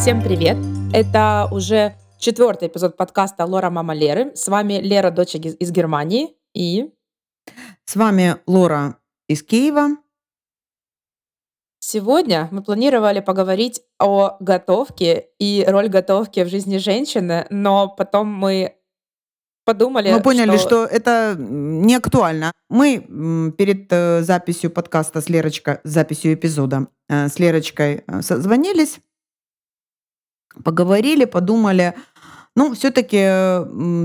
Всем привет! Это уже четвертый эпизод подкаста Лора Мама Леры. С вами Лера, дочь из Германии. И С вами Лора из Киева. сегодня мы планировали поговорить о готовке и роль готовки в жизни женщины, но потом мы подумали, Мы поняли, что что это не актуально. Мы перед э, записью подкаста с Лерочкой, записью эпизода э, с Лерочкой э, созвонились, поговорили, подумали. Ну, все-таки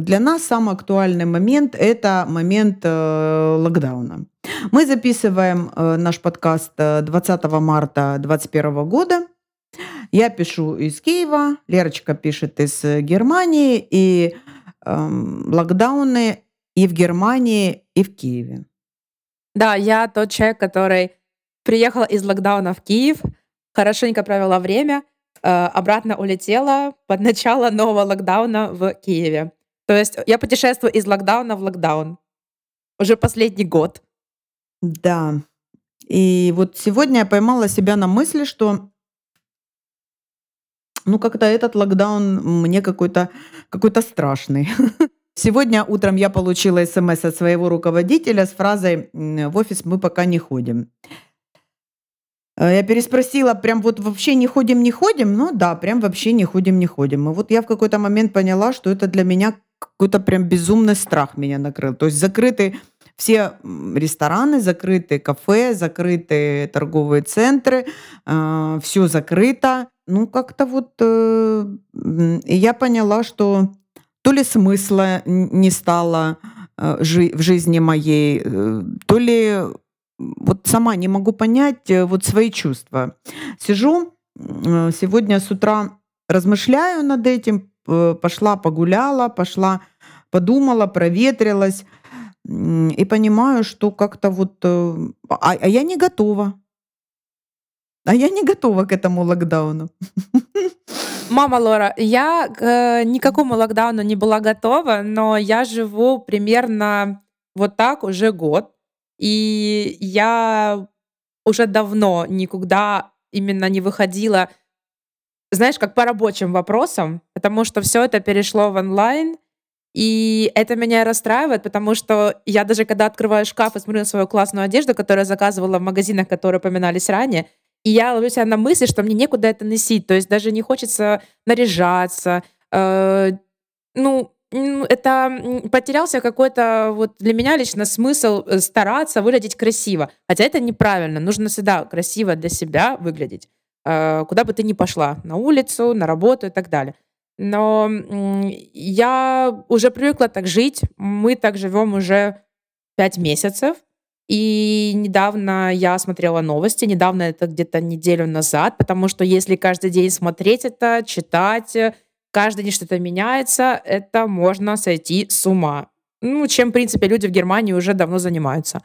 для нас самый актуальный момент– это момент э, локдауна. Мы записываем э, наш подкаст э, 20 марта 2021 года. Я пишу из Киева, Лерочка пишет из э, Германии, и эм, локдауны и в Германии, и в Киеве. да, я тот человек, который приехал из локдауна в Киев, хорошенько провела время, э, обратно улетела под начало нового локдауна в Киеве. То есть я путешествую из локдауна в локдаун. Уже последний год. Да. И вот сегодня я поймала себя на мысли, что ну как-то этот локдаун мне какой-то какой-то страшный. Сегодня утром я получила смс от своего руководителя с фразой «В офис мы пока не ходим». Э, Я переспросила, прям вот вообще не ходим, не ходим? Ну да, прям вообще не ходим, не ходим. И вот я в какой-то момент поняла, что это для меня какой-то прям безумный страх меня накрыл. То есть закрыты все рестораны, закрыты кафе, закрыты торговые центры, все закрыто. Ну как-то вот э, я поняла, что то ли смысла не стало э, в жизни моей, э, то ли вот сама не могу понять э, вот свои чувства. Сижу сегодня с утра, размышляю над этим, пошла погуляла, пошла подумала, проветрилась и понимаю, что как-то вот, э, а, а я не готова. А я не готова к этому локдауну. Мама Лора, я к э, никакому локдауну не была готова, но я живу примерно вот так уже год. И я уже давно никуда именно не выходила, знаешь, как по рабочим вопросам, потому что все это перешло в онлайн, и это меня расстраивает, потому что я даже когда открываю шкаф и смотрю на свою классную одежду, которую я заказывала в магазинах, которые упоминались ранее, и я ловлю себя на мысли, что мне некуда это носить. То есть даже не хочется наряжаться. Э, ну, это потерялся какой-то вот для меня лично смысл э, стараться выглядеть красиво. Хотя это неправильно. Нужно всегда красиво для себя выглядеть. Э, куда бы ты ни пошла. На улицу, на работу и так далее. Но я уже привыкла так жить. Мы так живем уже пять месяцев. И недавно я смотрела новости, недавно это где-то неделю назад, потому что если каждый день смотреть это, читать, э, каждый день что-то меняется, это можно сойти с ума. Ну, чем, в принципе, люди в Германии уже давно занимаются.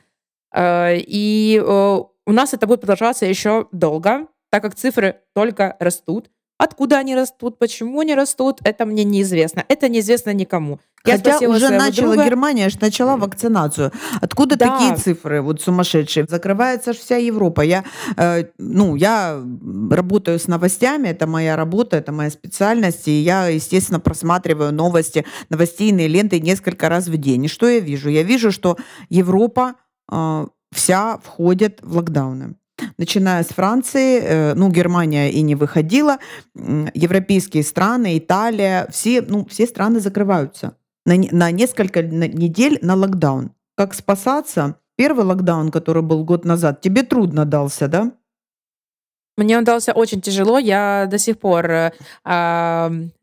Э, И э, у нас это будет продолжаться еще долго, так как цифры только растут. Откуда они растут, почему они растут, это мне неизвестно. Это неизвестно никому. Я Хотя уже начала друга. Германия, аж начала вакцинацию. Откуда Да. такие цифры вот сумасшедшие? Закрывается ж вся Европа. Я, э, ну, я работаю с новостями, это моя работа, это моя специальность, и я, естественно, просматриваю новости, новостейные ленты несколько раз в день. И что я вижу? Я вижу, что Европа э, вся входит в локдауны. Начиная с Франции, э, ну, Германия и не выходила, европейские страны, Италия, все, ну, все страны закрываются на, на несколько недель на локдаун. Как спасаться? Первый локдаун, который был год назад, тебе трудно дался, да? Мне он дался очень тяжело. Я до сих пор э,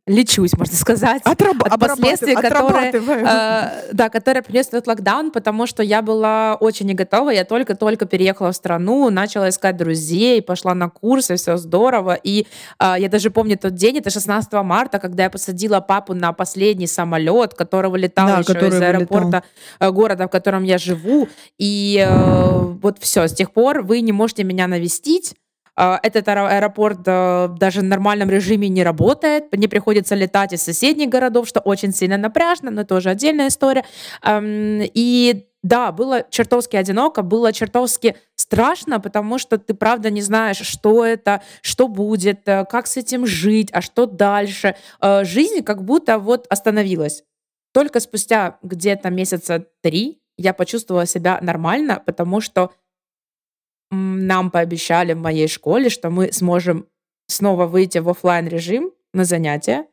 лечусь, можно сказать, Отраб- от последствий, которые, э, да, которые принес этот локдаун, потому что я была очень не готова. Я только-только переехала в страну, начала искать друзей, пошла на курсы, все здорово. И э, я даже помню тот день, это 16 марта, когда я посадила папу на последний самолет, который вылетал Да, еще который из вылетал. аэропорта э, города, в котором я живу. И э, вот все, с тех пор вы не можете меня навестить. А, Этот аэро- аэропорт э, даже в нормальном режиме не работает. Мне приходится летать из соседних городов, что очень сильно напряжно, но это уже отдельная история. И да, было чертовски одиноко, было чертовски страшно, потому что ты правда не знаешь, что это, что будет, э, как с этим жить, а что дальше. Э, жизнь как будто вот остановилась. Только спустя где-то месяца три я почувствовала себя нормально, потому что нам пообещали в моей школе, что мы сможем снова выйти в офлайн режим на занятия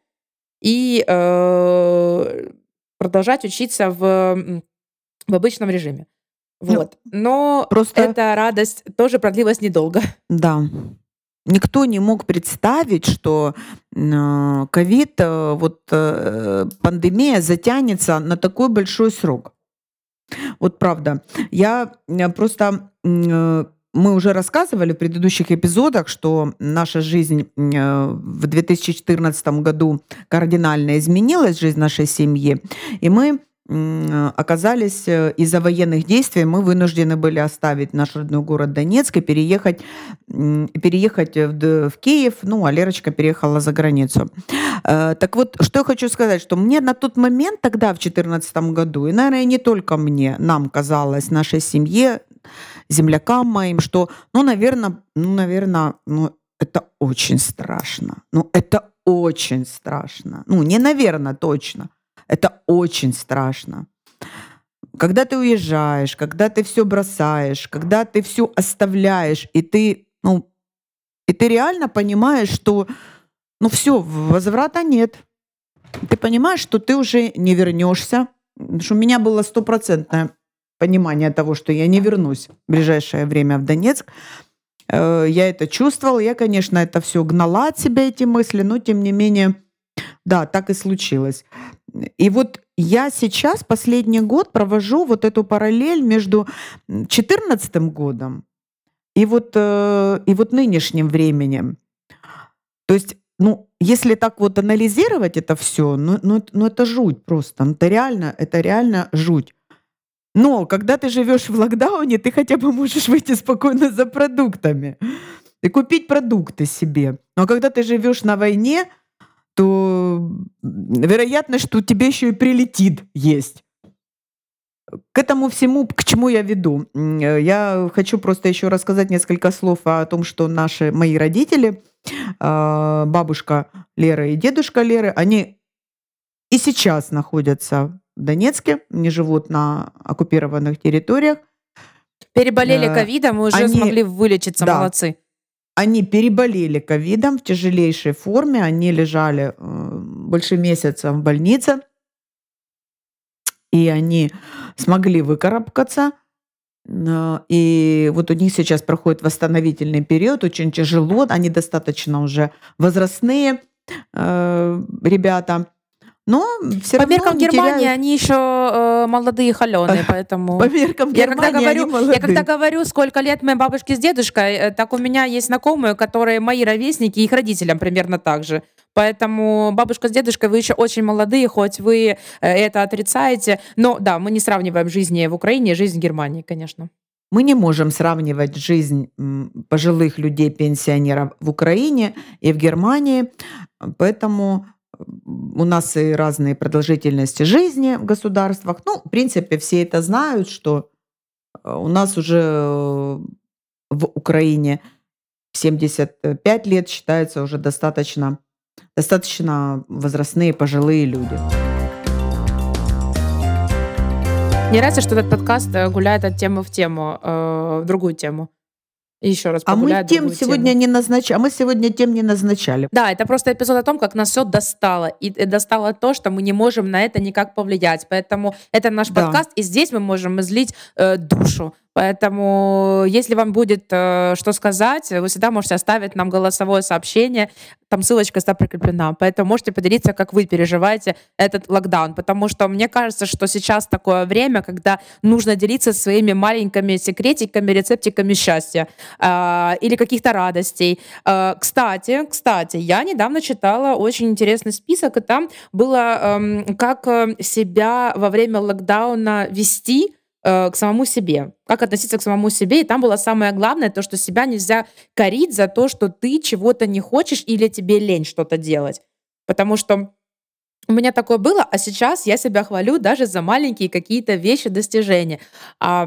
и э, продолжать учиться в, в обычном режиме. Ну, вот. Но просто... эта радость тоже продлилась недолго. Да. Никто не мог представить, что ковид, э, вот э, пандемия затянется на такой большой срок. Вот правда. Я просто мы уже рассказывали в предыдущих эпизодах, что наша жизнь в 2014 году кардинально изменилась, жизнь нашей семьи, и мы оказались э, из-за военных действий, мы вынуждены были оставить наш родной город Донецк и переехать, переехать в, Киев, ну, а Лерочка переехала за границу. Э, так вот, что я хочу сказать, что мне на тот момент, тогда, в 2014 году, и, наверное, не только мне, нам казалось, нашей семье, землякам моим, что, ну, наверное, ну, наверное, ну, это очень страшно. Ну, это очень страшно. Ну, не наверное, точно. Это очень страшно. Когда ты уезжаешь, когда ты все бросаешь, когда ты все оставляешь, и ты, ну, и ты реально понимаешь, что, ну, все, возврата нет. Ты понимаешь, что ты уже не вернешься. Потому что у меня было стопроцентное понимание того, что я не вернусь в ближайшее время в Донецк. Э, я это чувствовала. Я, конечно, это все гнала от себя, эти мысли, но тем не менее, да, так и случилось. И вот я сейчас последний год провожу вот эту параллель между 2014 годом и вот, э, и вот нынешним временем. То есть, ну, если так вот анализировать это все, ну, ну, ну это жуть просто. Ну, это реально, это реально жуть. Но когда ты живешь в локдауне, ты хотя бы можешь выйти спокойно за продуктами и купить продукты себе. Но когда ты живешь на войне, то вероятно, что тебе еще и прилетит есть. К этому всему, к чему я веду? Я хочу просто еще рассказать несколько слов о том, что наши мои родители, а, бабушка Лера и дедушка Леры, они и сейчас находятся Донецке, они живут на оккупированных территориях. Переболели э, ковидом и уже они, смогли вылечиться, да, молодцы. Они переболели ковидом в тяжелейшей форме, они лежали э, больше месяца в больнице, и они смогли выкарабкаться. И вот у них сейчас проходит восстановительный период, очень тяжело, они достаточно уже возрастные э, ребята. Но все по меркам Германии теряют... они еще э, молодые холеные, поэтому... По меркам я Германии когда говорю, они молодые. Я когда говорю, сколько лет моей бабушке с дедушкой, э, так у меня есть знакомые, которые мои ровесники, их родителям примерно так же. Поэтому бабушка с дедушкой, вы еще очень молодые, хоть вы э, это отрицаете. Но да, мы не сравниваем жизнь в Украине и жизнь в Германии, конечно. Мы не можем сравнивать жизнь пожилых людей, пенсионеров в Украине и в Германии, поэтому у нас и разные продолжительности жизни в государствах. Ну, в принципе, все это знают, что э, у нас уже э, в Украине 75 лет считаются уже достаточно, достаточно возрастные пожилые люди. Мне нравится, что этот подкаст э, гуляет от темы в тему, в другую тему. И еще раз А мы тем сегодня тему. не назначали. А мы сегодня тем не назначали. Да, это просто эпизод о том, как нас все достало. И достало то, что мы не можем на это никак повлиять. Поэтому это наш да. подкаст, и здесь мы можем излить э, душу Поэтому, если вам будет э, что сказать, вы всегда можете оставить нам голосовое сообщение. Там ссылочка está прикреплена. Поэтому можете поделиться, как вы переживаете этот локдаун. Потому что мне кажется, что сейчас такое время, когда нужно делиться своими маленькими секретиками, рецептиками счастья э, или каких-то радостей. Э, кстати, кстати, я недавно читала очень интересный список, и там было, э, как себя во время локдауна вести Э, к самому себе, как относиться к самому себе. И там было самое главное, то, что себя нельзя корить за то, что ты чего-то не хочешь или тебе лень что-то делать. Потому что у меня такое было, а сейчас я себя хвалю даже за маленькие какие-то вещи, достижения. А,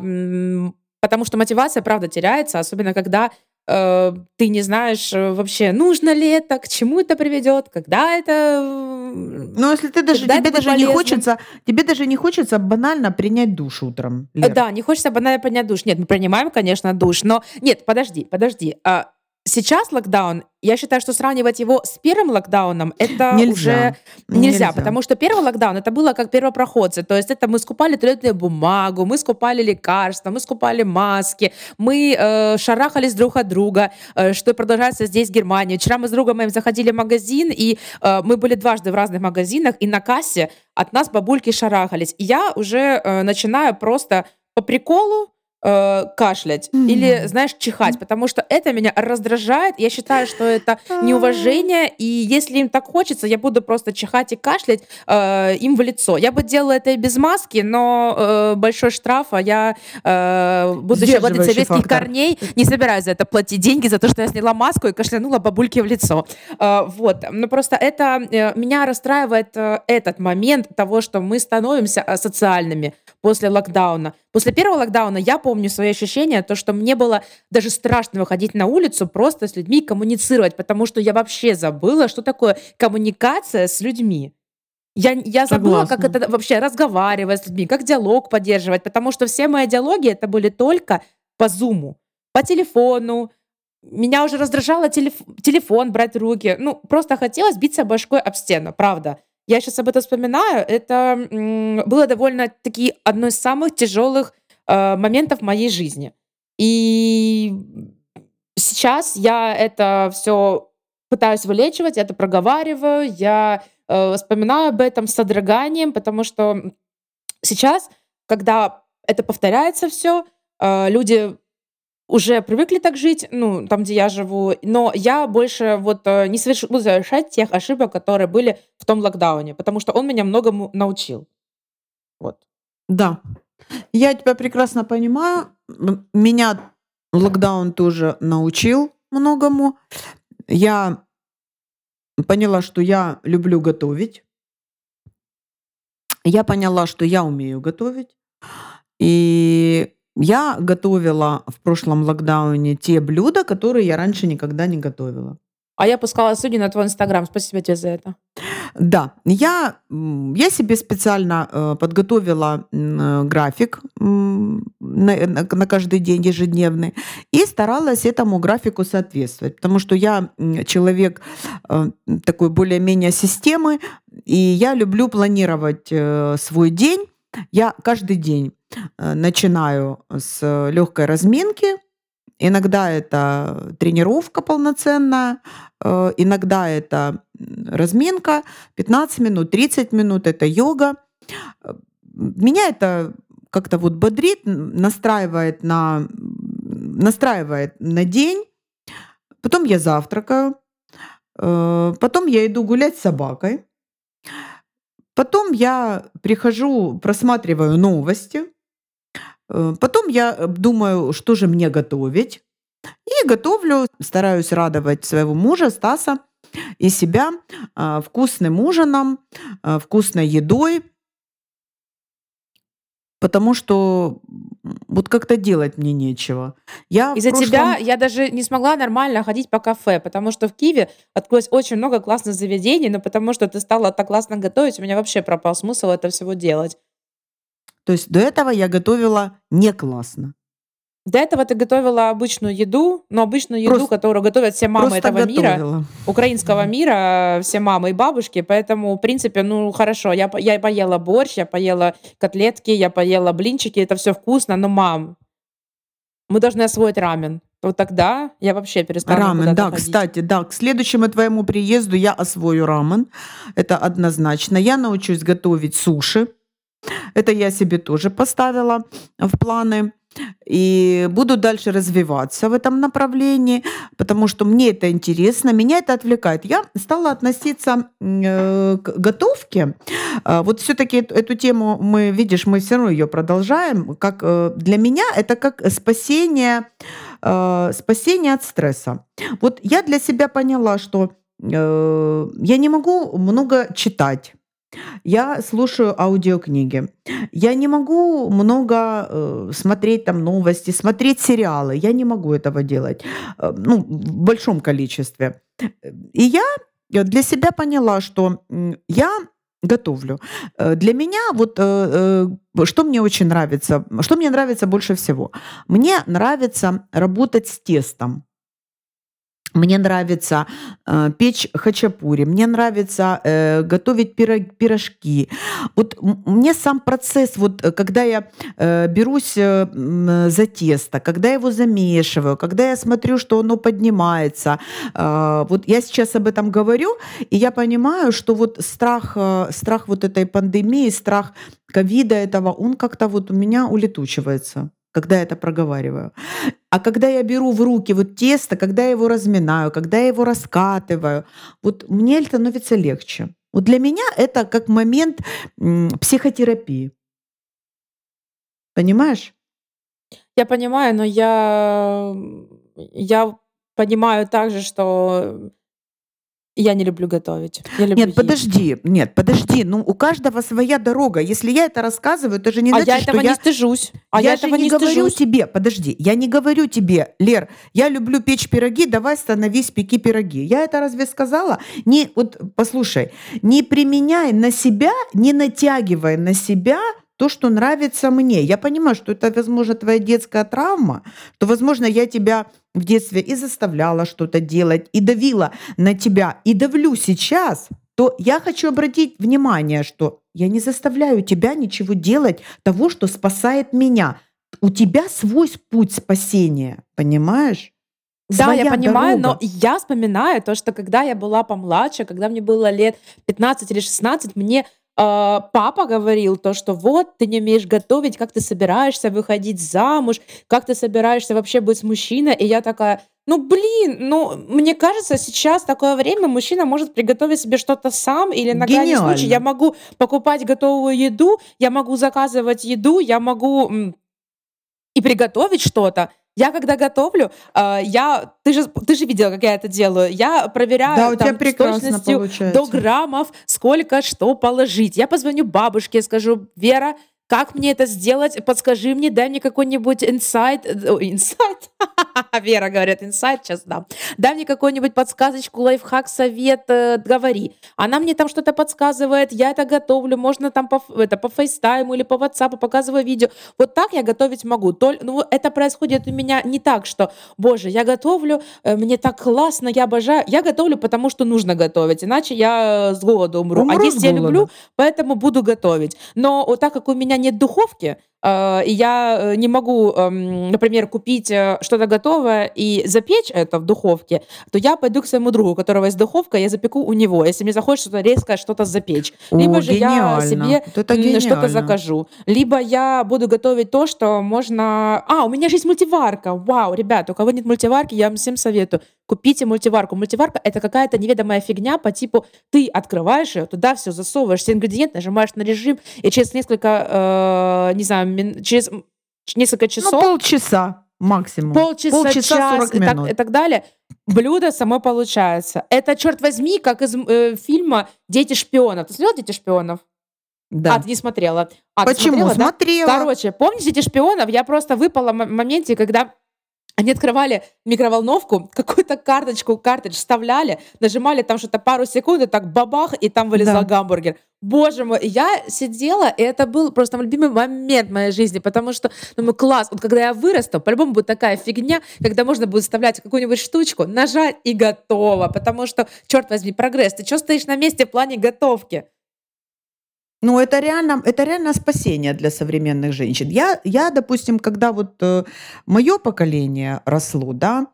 Потому что мотивация, правда, теряется, особенно когда ты не знаешь э, вообще, нужно ли это, к чему это приведет, когда это... Но если ты даже, тебе даже не хочется, тебе даже не хочется банально принять душ утром. Лер. Да, не хочется банально принять душ. Нет, мы принимаем, конечно, душ, но нет, подожди, подожди. А сейчас локдаун, я считаю, что сравнивать его с первым локдауном, это нельзя. уже нельзя, нельзя, потому что первый локдаун, это было как первопроходцы, то есть это мы скупали туалетную бумагу, мы скупали лекарства, мы скупали маски, мы э, шарахались друг от друга, э, что продолжается здесь, в Германии. Вчера мы с другом моим заходили в магазин, и э, мы были дважды в разных магазинах, и на кассе от нас бабульки шарахались. И я уже э, начинаю просто по приколу э, кашлять mm-hmm. или, знаешь, чихать, потому что это меня раздражает. Я считаю, что это неуважение, и если им так хочется, я буду просто чихать и кашлять э, им в лицо. Я бы делала это и без маски, но э, большой штраф, а я, э, будучи владельцем советских корней, не собираюсь за это платить деньги, за то, что я сняла маску и кашлянула бабульке в лицо. Э, вот. Но просто это э, меня расстраивает э, этот момент того, что мы становимся социальными после локдауна. После первого локдауна я помню свои ощущения, то, что мне было даже страшно выходить на улицу, просто с людьми коммуницировать, потому что я вообще забыла, что такое коммуникация с людьми. Я, я забыла, Согласна. как это вообще разговаривать с людьми, как диалог поддерживать, потому что все мои диалоги это были только по зуму, по телефону. Меня уже раздражало телеф телефон брать в руки. Ну, просто хотелось биться башкой об стену, правда. Я сейчас об этом вспоминаю. Это было довольно-таки одно из самых тяжелых э, моментов моей жизни. И сейчас я это все пытаюсь вылечивать, это проговариваю, я э, вспоминаю об этом с содроганием, потому что сейчас, когда это повторяется все, э, люди уже привыкли так жить, ну, там, где я живу, но я больше вот э, не соверш... буду совершать тех ошибок, которые были в том локдауне, потому что он меня многому научил. Вот. Да, я тебя прекрасно понимаю. Меня локдаун тоже научил многому. Я поняла, что я люблю готовить. Я поняла, что я умею готовить. И я готовила в прошлом локдауне те блюда, которые я раньше никогда не готовила. А я пускала слюни на твой инстаграм. Спасибо тебе за это. Да, я, я себе специально э, подготовила э, график на, на каждый день ежедневный и старалась этому графику соответствовать, потому что я человек э, такой более-менее системы, и я люблю планировать свой день. Я каждый день начинаю с легкой разминки. Иногда это тренировка полноценная, э, иногда это разминка, 15 минут, 30 минут это йога. Меня это как-то вот бодрит, настраивает на, настраивает на день. Потом я завтракаю, э, потом я иду гулять с собакой. Потом я прихожу, просматриваю новости, Э, потом я э, думаю, что же мне готовить. И готовлю, стараюсь радовать своего мужа Стаса и себя а, вкусным ужином, а, вкусной едой, потому что вот как-то делать мне нечего. Я Из-за прошлом... тебя я даже не смогла нормально ходить по кафе, потому что в Киеве открылось очень много классных заведений, но потому что ты стала так классно готовить, у меня вообще пропал смысл это всего делать. То есть до этого я готовила не классно. До этого ты готовила обычную еду, но обычную еду, просто, которую готовят все мамы этого готовила. мира, украинского мира, все мамы и бабушки. Поэтому, в принципе, ну хорошо, я, я поела борщ, я поела котлетки, я поела блинчики, это все вкусно, но мам, мы должны освоить рамен. Вот тогда я вообще перестану Рамен, да, ходить. кстати, да, к следующему твоему приезду я освою рамен, это однозначно. Я научусь готовить суши, это я себе тоже поставила в планы. И буду дальше развиваться в этом направлении, потому что мне это интересно, меня это отвлекает. Я стала относиться э, к готовке. Э, вот все-таки эту тему мы, видишь, мы все равно ее продолжаем. Как э, для меня это как спасение, спасение от стресса. Вот я для себя поняла, что я не могу много читать Я слушаю аудиокниги. Я не могу много э, смотреть там новости, смотреть сериалы. Я не могу этого делать э, ну, в большом количестве. И я для себя поняла, что я готовлю. Э, для меня вот э, э, что мне очень нравится, что мне нравится больше всего? Мне нравится работать с тестом. Мне нравится э, печь хачапури, мне нравится э, готовить пирог, пирожки. Вот мне сам процесс, вот э, когда я э, берусь э, за тесто, когда я его замешиваю, когда я смотрю, что оно поднимается, э, вот я сейчас об этом говорю, и я понимаю, что вот страх, э, страх вот этой пандемии, страх ковида этого, он как-то вот у меня улетучивается когда это проговариваю. А когда я беру в руки вот тесто, когда я его разминаю, когда я его раскатываю, вот мне становится легче. Вот для меня это как момент психотерапии. Понимаешь? Я понимаю, но я, я понимаю также, что я не люблю готовить. Я люблю Нет, подожди, нет, подожди. Ну, у каждого своя дорога. Если я это рассказываю, это же не А значит, я что этого не я... стыжусь. А я, Я же этого не не говорю стыжусь. тебе, подожди, я не говорю тебе, Лер, я люблю печь пироги, давай становись, пеки пироги. Я это разве сказала? Не, вот послушай, не применяй на себя, не натягивай на себя то, что нравится мне. Я понимаю, что это, возможно, твоя детская травма, что, возможно, я тебя в детстве и заставляла что-то делать, и давила на тебя, и давлю сейчас, то я хочу обратить внимание, что я не заставляю тебя ничего делать того, что спасает меня. У тебя свой путь спасения, понимаешь? Да, я Своя понимаю, но дорога. я вспоминаю то, что когда я была помладше, когда мне было лет 15 или 16, мне э, папа говорил то, что вот ты не умеешь готовить, как ты собираешься выходить замуж, как ты собираешься вообще быть с мужчиной. И я такая, ну блин, ну мне кажется, сейчас такое время мужчина может приготовить себе что-то сам, или на крайний случай я могу покупать готовую еду, я могу заказывать еду, я могу и приготовить что-то. Я когда готовлю, э, я, ты же, ты же видела, как я это делаю. Я Да, проверяю у тебя там с прекрасно точностью до получается. граммов, сколько что положить. Я позвоню бабушке, скажу, Вера, как мне это сделать? Подскажи мне, дай мне какой-нибудь инсайт. э, Инсайт? Вера говорит, инсайт сейчас дам. Дай мне какую-нибудь подсказочку, лайфхак, совет, э, говори. Она мне там что-то подсказывает, я это готовлю, можно там по, это, по фейстайму или по WhatsApp показываю видео. Вот так я готовить могу. Толь- ну, это происходит у меня не так, что, боже, я готовлю, э, мне так классно, я обожаю. Я готовлю, потому что нужно готовить, иначе я с голоду умру. А Умру с есть я люблю, поэтому буду готовить. Но вот так как у меня нет духовки, и я э, не могу, эм, например, купить э, что-то готовое и запечь это в духовке, то я пойду к своему другу, у которого есть духовка, я запеку у него, если мне захочется что-то резкое, что-то запечь. Либо О, же я гениально. себе Вот это м, что-то закажу. Либо я буду готовить то, что можно... А, у меня же есть мультиварка. Вау, ребята, у кого нет мультиварки, я вам всем советую. Купите мультиварку. Мультиварка— это какая-то неведомая фигня по типу ты открываешь ее, туда все засовываешь, все ингредиенты, нажимаешь на режим, и через несколько, э, не знаю, мин- через несколько Ну, часов полчаса максимум. полчаса, Полчаса, час 40 и так, минут. и так далее, блюдо само получается. Это, черт возьми, как из э, фильма «Дети шпионов». Ты смотрел «Дети шпионов»? А, Да. ты не смотрела. А, Почему? смотрела, да? Смотрела. Короче, помните «Дети шпионов»? Я просто выпала в моменте, когда они открывали микроволновку, какую-то карточку, картридж вставляли, нажимали там что-то пару секунд, и так бабах, и там вылезал Да. гамбургер. Боже мой, я сидела, и это был просто мой любимый момент моей жизни, потому что, думаю, класс, вот когда я вырасту, по-любому будет такая фигня, когда можно будет вставлять какую-нибудь штучку, нажать и готово, потому что, черт возьми, прогресс, ты что стоишь на месте в плане готовки? Ну, это реально, это реально спасение для современных женщин. Я, я допустим, когда вот мое поколение росло, да,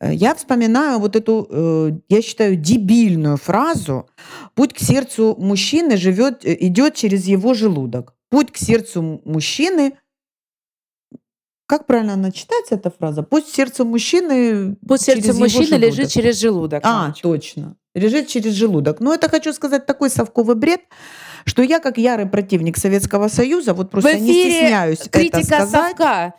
э, я вспоминаю вот эту, э, я считаю, дебильную фразу «Путь к сердцу мужчины живет, э, идет через его желудок». Путь к сердцу мужчины как правильно она читается, эта фраза? Путь к сердцу мужчины Путь его мужчины лежит желудок». через желудок. А, точно. Лежит через желудок. Но это, хочу сказать, такой совковый бред, что я, как ярый противник Советского Союза, вот просто не стесняюсь это критика сказать. совка.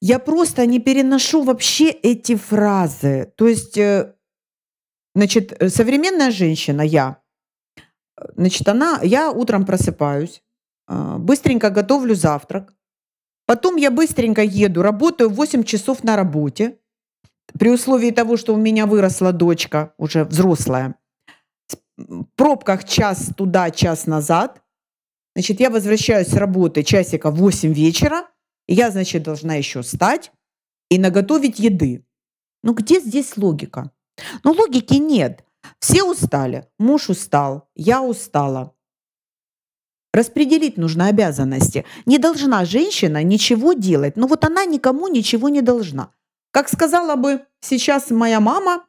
Я просто не переношу вообще эти фразы. То есть, э, значит, э, современная женщина, я, Значит, она, я утром просыпаюсь, быстренько готовлю завтрак, потом я быстренько еду, работаю 8 часов на работе, при условии того, что у меня выросла дочка, уже взрослая, пробках час туда, час назад. Значит, я возвращаюсь с работы часика в 8 вечера, я, значит, должна еще встать и наготовить еды. Ну где здесь логика? Ну логики нет. Все устали. Муж устал, я устала. Распределить нужно обязанности. Не должна женщина ничего делать. Ну вот она никому ничего не должна. Как сказала бы сейчас моя мама,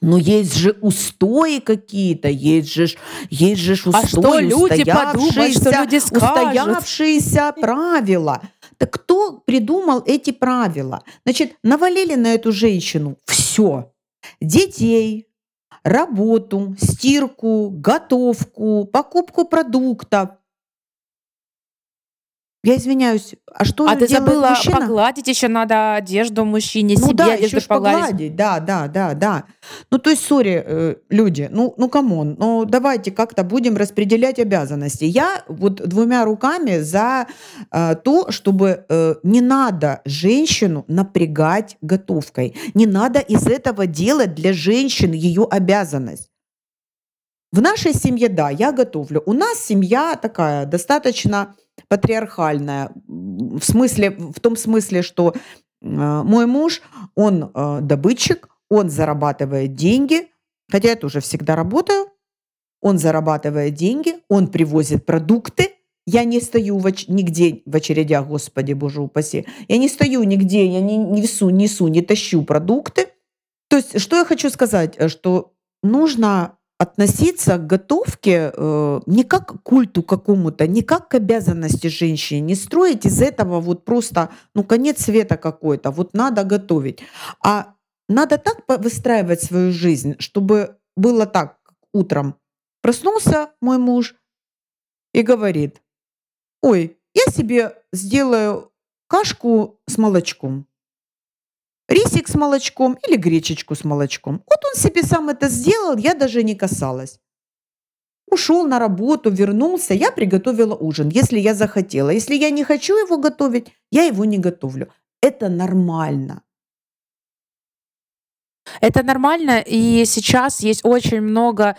но есть же устои какие-то, есть же, есть же устои, а что люди подумают, что люди скажут? устоявшиеся правила. Так кто придумал эти правила? Значит, навалили на эту женщину все. Детей, работу, стирку, готовку, покупку продуктов. Я извиняюсь, а что А ты забыла мужчина? погладить еще надо одежду мужчине, ну себе да, одежду еще погладить. погладить, да, да, да, да. Ну то есть, sorry, э, люди, ну, ну come on, ну давайте как-то будем распределять обязанности. Я вот двумя руками за э, то, чтобы э, не надо женщину напрягать готовкой, не надо из этого делать для женщин ее обязанность. В нашей семье, да, я готовлю. У нас семья такая достаточно патриархальная, в, смысле, в том смысле, что э, мой муж, он э, добытчик, он зарабатывает деньги, хотя я тоже всегда работаю, он зарабатывает деньги, он привозит продукты, я не стою в оч- нигде в очередях, господи, боже упаси. Я не стою нигде, я не несу, несу, не тащу продукты. То есть, что я хочу сказать, э, что нужно относиться к готовке э, не как к культу какому-то, не как к обязанности женщины, не строить из этого вот просто, ну, конец света какой-то, вот надо готовить. А надо так выстраивать свою жизнь, чтобы было так утром. Проснулся мой муж и говорит, ой, я себе сделаю кашку с молочком рисик с молочком или гречечку с молочком. Вот он себе сам это сделал, я даже не касалась. Ушел на работу, вернулся, я приготовила ужин, если я захотела. Если я не хочу его готовить, я его не готовлю. Это нормально. Это нормально, и сейчас есть очень много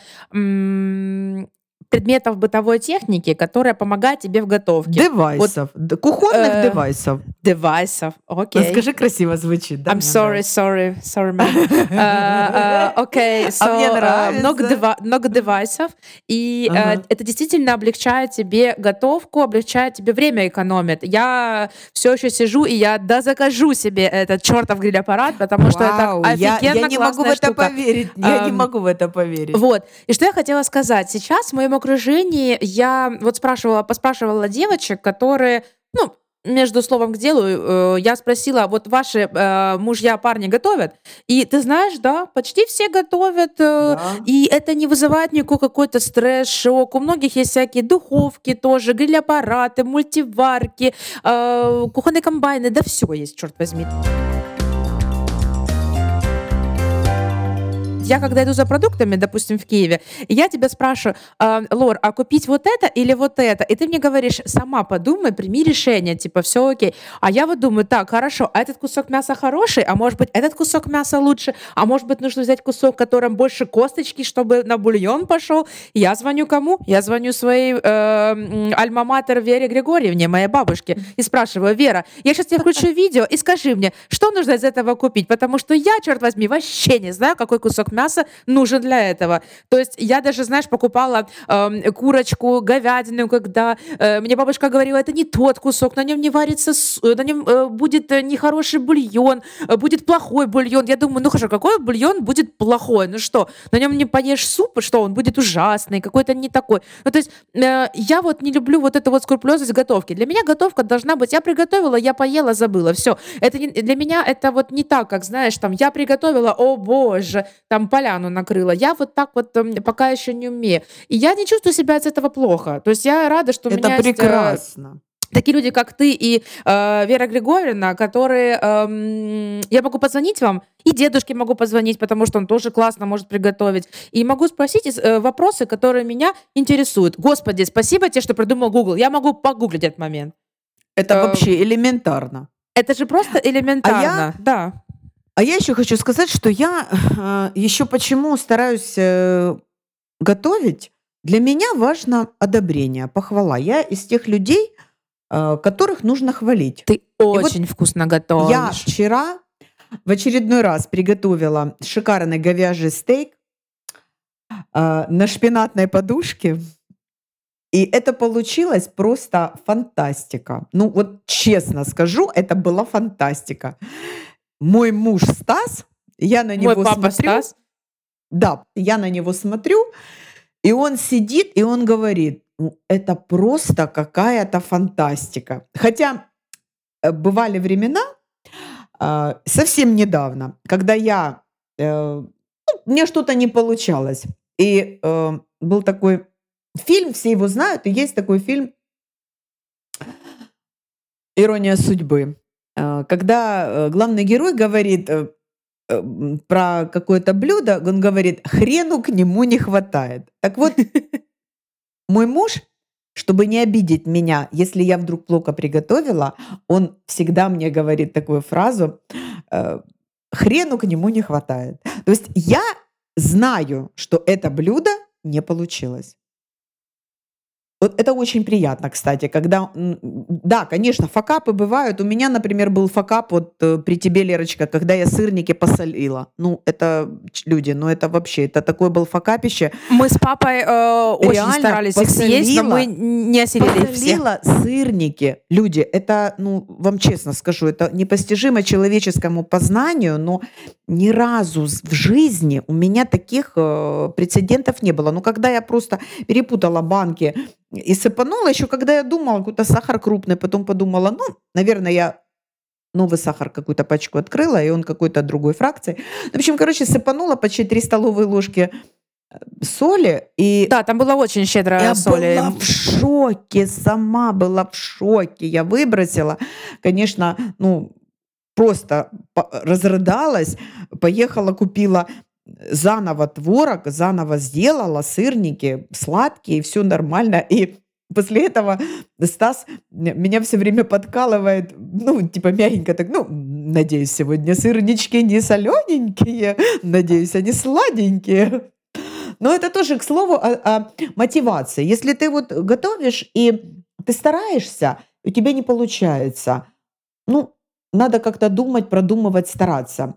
предметов бытовой техники, которая помогает тебе в готовке. Девайсов, вот, кухонных э, девайсов. Девайсов, окей. Okay. Скажи, красиво звучит. Да, I'm sorry, sorry, sorry, man. uh, uh, okay, so, а мне нравится. Uh, много, дева много девайсов, и uh-huh. uh, это действительно облегчает тебе готовку, облегчает тебе время экономит. Я все еще сижу, и я да закажу себе этот чертов гриль-аппарат, потому Вау, что это офигенно я, я не могу в это штука. поверить, я um, не могу в это поверить. Вот, и что я хотела сказать. Сейчас в моем окружении я вот спрашивала, поспрашивала девочек, которые, ну, между словом к делу, э, я спросила, вот ваши э, мужья, парни готовят? И ты знаешь, да, почти все готовят, э, да. и это не вызывает никакой какой-то стресс, шок. У многих есть всякие духовки тоже, гриль-аппараты, мультиварки, кухонные комбайны, да все есть, черт возьми. Я когда иду за продуктами, допустим, в Киеве, я тебя спрашиваю, э, Лор, а купить вот это или вот это? И ты мне говоришь, сама подумай, прими решение, типа, все окей. А я вот думаю, так, хорошо, а этот кусок мяса хороший, а может быть, этот кусок мяса лучше, а может быть, нужно взять кусок, которым больше косточки, чтобы на бульон пошел. Я звоню кому? Я звоню своей э, альма-матер Вере Григорьевне, моей бабушке, и спрашиваю, Вера, я сейчас тебе включу видео, и скажи мне, что нужно из этого купить, потому что я, черт возьми, вообще не знаю, какой кусок мяса мяса нужен для этого. То есть я даже, знаешь, покупала э, курочку, говядину, когда э, мне бабушка говорила, это не тот кусок, на нем не варится, на нем э, будет нехороший бульон, э, будет плохой бульон. Я думаю, ну хорошо, какой бульон будет плохой? Ну что, на нем не поешь суп, что он будет ужасный, какой-то не такой. Ну то есть э, я вот не люблю вот эту вот скрупулезность готовки. Для меня готовка должна быть, я приготовила, я поела, забыла, все. Это не, для меня это вот не так, как знаешь, там я приготовила, о боже, там поляну накрыла. Я вот так вот эм, пока еще не умею. И я не чувствую себя от этого плохо. То есть я рада, что у Это меня прекрасно. Есть, такие люди, как ты и э, Вера Григорьевна, которые... эм, я могу позвонить вам, и дедушке могу позвонить, потому что он тоже классно может приготовить. И могу спросить э, вопросы, которые меня интересуют. Господи, спасибо тебе, что придумал Google. Я могу погуглить этот момент. Это Э, вообще элементарно. Это же просто элементарно. Да. А я еще хочу сказать, что я э, еще почему стараюсь э, готовить. Для меня важно одобрение, похвала. Я из тех людей, э, которых нужно хвалить. Ты вот очень вкусно готовишь. Я вчера в очередной раз приготовила шикарный говяжий стейк на шпинатной подушке. И это получилось просто фантастика. Ну вот честно скажу, это была фантастика. Мой муж Стас, я на него Мой папа смотрю. Стас. Да, я на него смотрю, и он сидит, и он говорит, «Ну, это просто какая-то фантастика. Хотя э, бывали времена, а, совсем недавно, когда я, э, ну, мне что-то не получалось. И э, был такой фильм, все его знают, и есть такой фильм «Ирония судьбы», когда э, главный герой говорит э, э, про какое-то блюдо, он говорит, хрену к нему не хватает. Так вот, мой муж, чтобы не обидеть меня, если я вдруг плохо приготовила, он всегда мне говорит такую фразу, э, хрену к нему не хватает. То есть я знаю, что это блюдо не получилось. Вот это очень приятно, кстати, когда, да, конечно, факапы бывают. У меня, например, был факап вот э, при тебе, Лерочка, когда я сырники посолила. Ну, это люди, ну это вообще, это такое был факапище. Мы с папой э, очень Реально старались их съесть, но мы посолила. не осилили их все. Посолила сырники. Люди, это, ну, вам честно скажу, это непостижимо человеческому познанию, но ни разу в жизни у меня таких э, прецедентов не было. Но когда я просто перепутала банки и сыпанула, еще когда я думала, какой-то сахар крупный, потом подумала, ну, наверное, я новый сахар какую-то пачку открыла, и он какой-то другой фракции. В общем, короче, сыпанула почти 3 столовые ложки э, соли, и Да, там было очень щедро я соли. была в шоке, сама была в шоке. Я выбросила, конечно, ну, просто разрыдалась, поехала, купила заново творог, заново сделала сырники сладкие, все нормально. И после этого Стас меня все время подкалывает, ну, типа мягенько так, ну, надеюсь, сегодня сырнички не солененькие, надеюсь, они сладенькие. Но это тоже, к слову, о, о мотивации. Если ты вот готовишь и ты стараешься, у тебя не получается, ну, надо как-то думать, продумывать, стараться.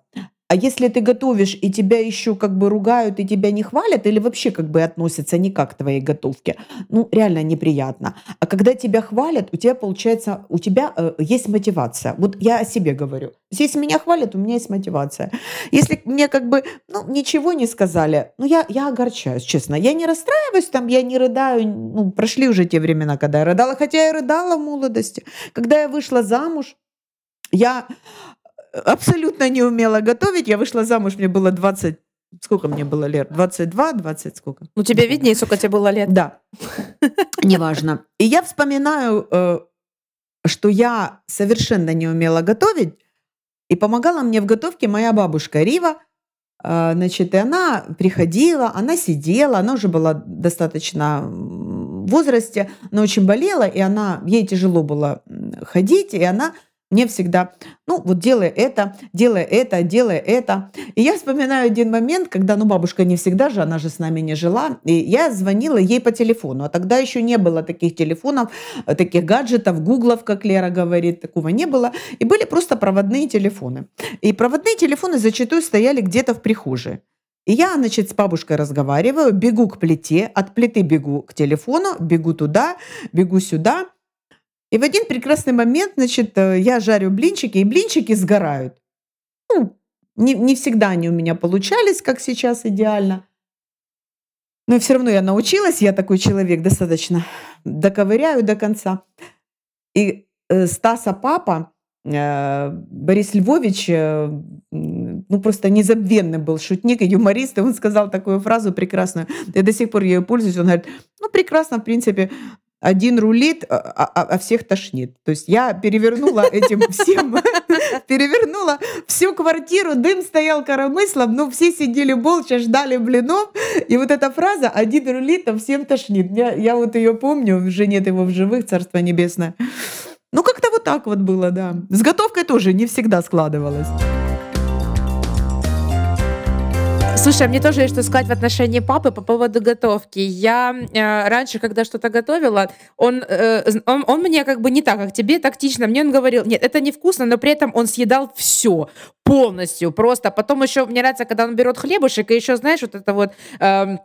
А если ты готовишь, и тебя еще как бы ругают, и тебя не хвалят, или вообще как бы относятся никак к твоей готовке, ну, реально неприятно. А когда тебя хвалят, у тебя получается, у тебя э, есть мотивация. Вот я о себе говорю. Если меня хвалят, у меня есть мотивация. Если мне как бы, ну, ничего не сказали, ну, я, я огорчаюсь, честно. Я не расстраиваюсь, там, я не рыдаю. Ну, прошли уже те времена, когда я рыдала, хотя я рыдала в молодости. Когда я вышла замуж, я абсолютно не умела готовить. Я вышла замуж, мне было 20... Сколько мне было лет? 22, 20, сколько? Ну, тебе виднее, сколько тебе было лет. Да, неважно. И я вспоминаю, э, что я совершенно не умела готовить, и помогала мне в готовке моя бабушка Рива. Э, Значит, и она приходила, она сидела, она уже была достаточно в возрасте, она очень болела, и она, ей тяжело было ходить, и она мне всегда, ну вот делай это, делай это, делай это. И я вспоминаю один момент, когда, ну бабушка не всегда же, она же с нами не жила, и я звонила ей по телефону, а тогда еще не было таких телефонов, таких гаджетов, гуглов, как Лера говорит, такого не было, и были просто проводные телефоны. И проводные телефоны зачастую стояли где-то в прихожей. И я, значит, с бабушкой разговариваю, бегу к плите, от плиты бегу к телефону, бегу туда, бегу сюда. И в один прекрасный момент, значит, э, я жарю блинчики, и блинчики сгорают. Ну, не, не всегда они у меня получались, как сейчас, идеально. Но все равно я научилась, я такой человек достаточно доковыряю до конца. И э, Стаса папа, э, Борис Львович, э, ну просто незабвенный был шутник и юморист, и он сказал такую фразу прекрасную, я до сих пор ею пользуюсь, он говорит, ну прекрасно, в принципе, один рулит, а, а, а всех тошнит. То есть я перевернула этим всем, перевернула всю квартиру, дым стоял коромыслом, но все сидели молча, ждали блинов. И вот эта фраза «один рулит, а всем тошнит». Я, я вот ее помню, уже нет его в живых, Царство Небесное. Ну, как-то вот так вот было, да. С готовкой тоже не всегда складывалось. Слушай, а мне тоже есть что сказать в отношении папы по поводу готовки. Я э, раньше, когда что-то готовила, он, э, он, он мне как бы не так, как тебе, тактично. Мне он говорил, нет, это невкусно, но при этом он съедал все полностью, просто. Потом еще мне нравится, когда он берет хлебушек, и еще, знаешь, вот это вот... Э,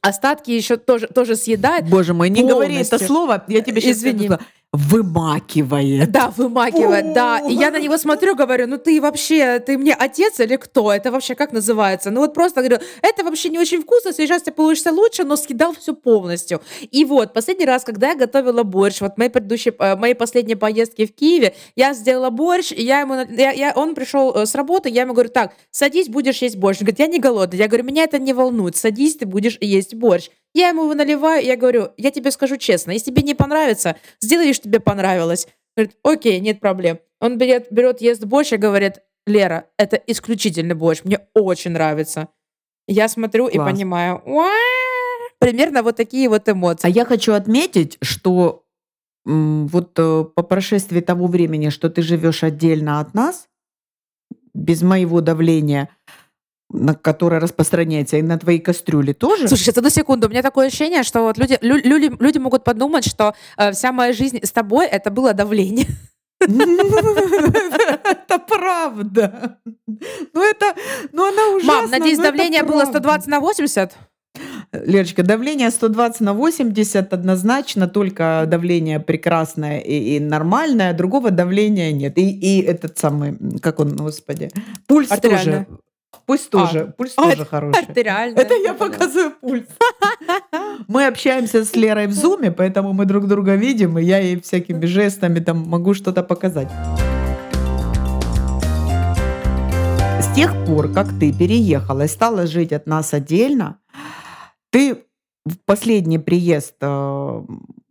остатки еще тоже, тоже съедает. Боже мой, не полностью. говори это слово, я тебе сейчас Извини. скажу вымакивает. Да, вымакивает, да. И я на него смотрю, говорю, ну ты вообще, ты мне отец или кто? Это вообще как называется? Ну вот просто говорю, это вообще не очень вкусно, сейчас тебе получится лучше, но съедал все полностью. И вот, последний раз, когда я готовила борщ, вот мои предыдущие, э, мои последние поездки в Киеве, я сделала борщ, и я ему, я, я, он пришел э, с работы, я ему говорю, так, садись, будешь есть борщ. Он говорит, я не голодный. Я говорю, меня это не волнует, садись, ты будешь есть борщ. Я ему его наливаю, я говорю, я тебе скажу честно, если тебе не понравится, сделай, что тебе понравилось. Говорит, окей, нет проблем. Он берет, берет ест борщ и говорит, Лера, это исключительный борщ, мне очень нравится. Я смотрю Класс. и понимаю, примерно вот такие вот эмоции. А я хочу отметить, что вот э, по прошествии того времени, что ты живешь отдельно от нас, без моего давления, на которая распространяется и на твои кастрюли тоже? Слушай, сейчас одну секунду. У меня такое ощущение, что вот люди, лю, люди, люди могут подумать, что э, вся моя жизнь с тобой это было давление. Это правда. Ну это, ну она ужасна. Мам, надеюсь, давление было 120 на 80? Лерочка, давление 120 на 80 однозначно, только давление прекрасное и, и нормальное, другого давления нет. И, и этот самый, как он, господи, пульс тоже Пусть а, тоже, а, пульс а, тоже хороший. Это реально. Это я показываю пульс. Мы общаемся с Лерой в зуме, поэтому мы друг друга видим, и я ей всякими жестами там могу что-то показать. С тех пор, как ты переехала и стала жить от нас отдельно, ты в последний приезд, э,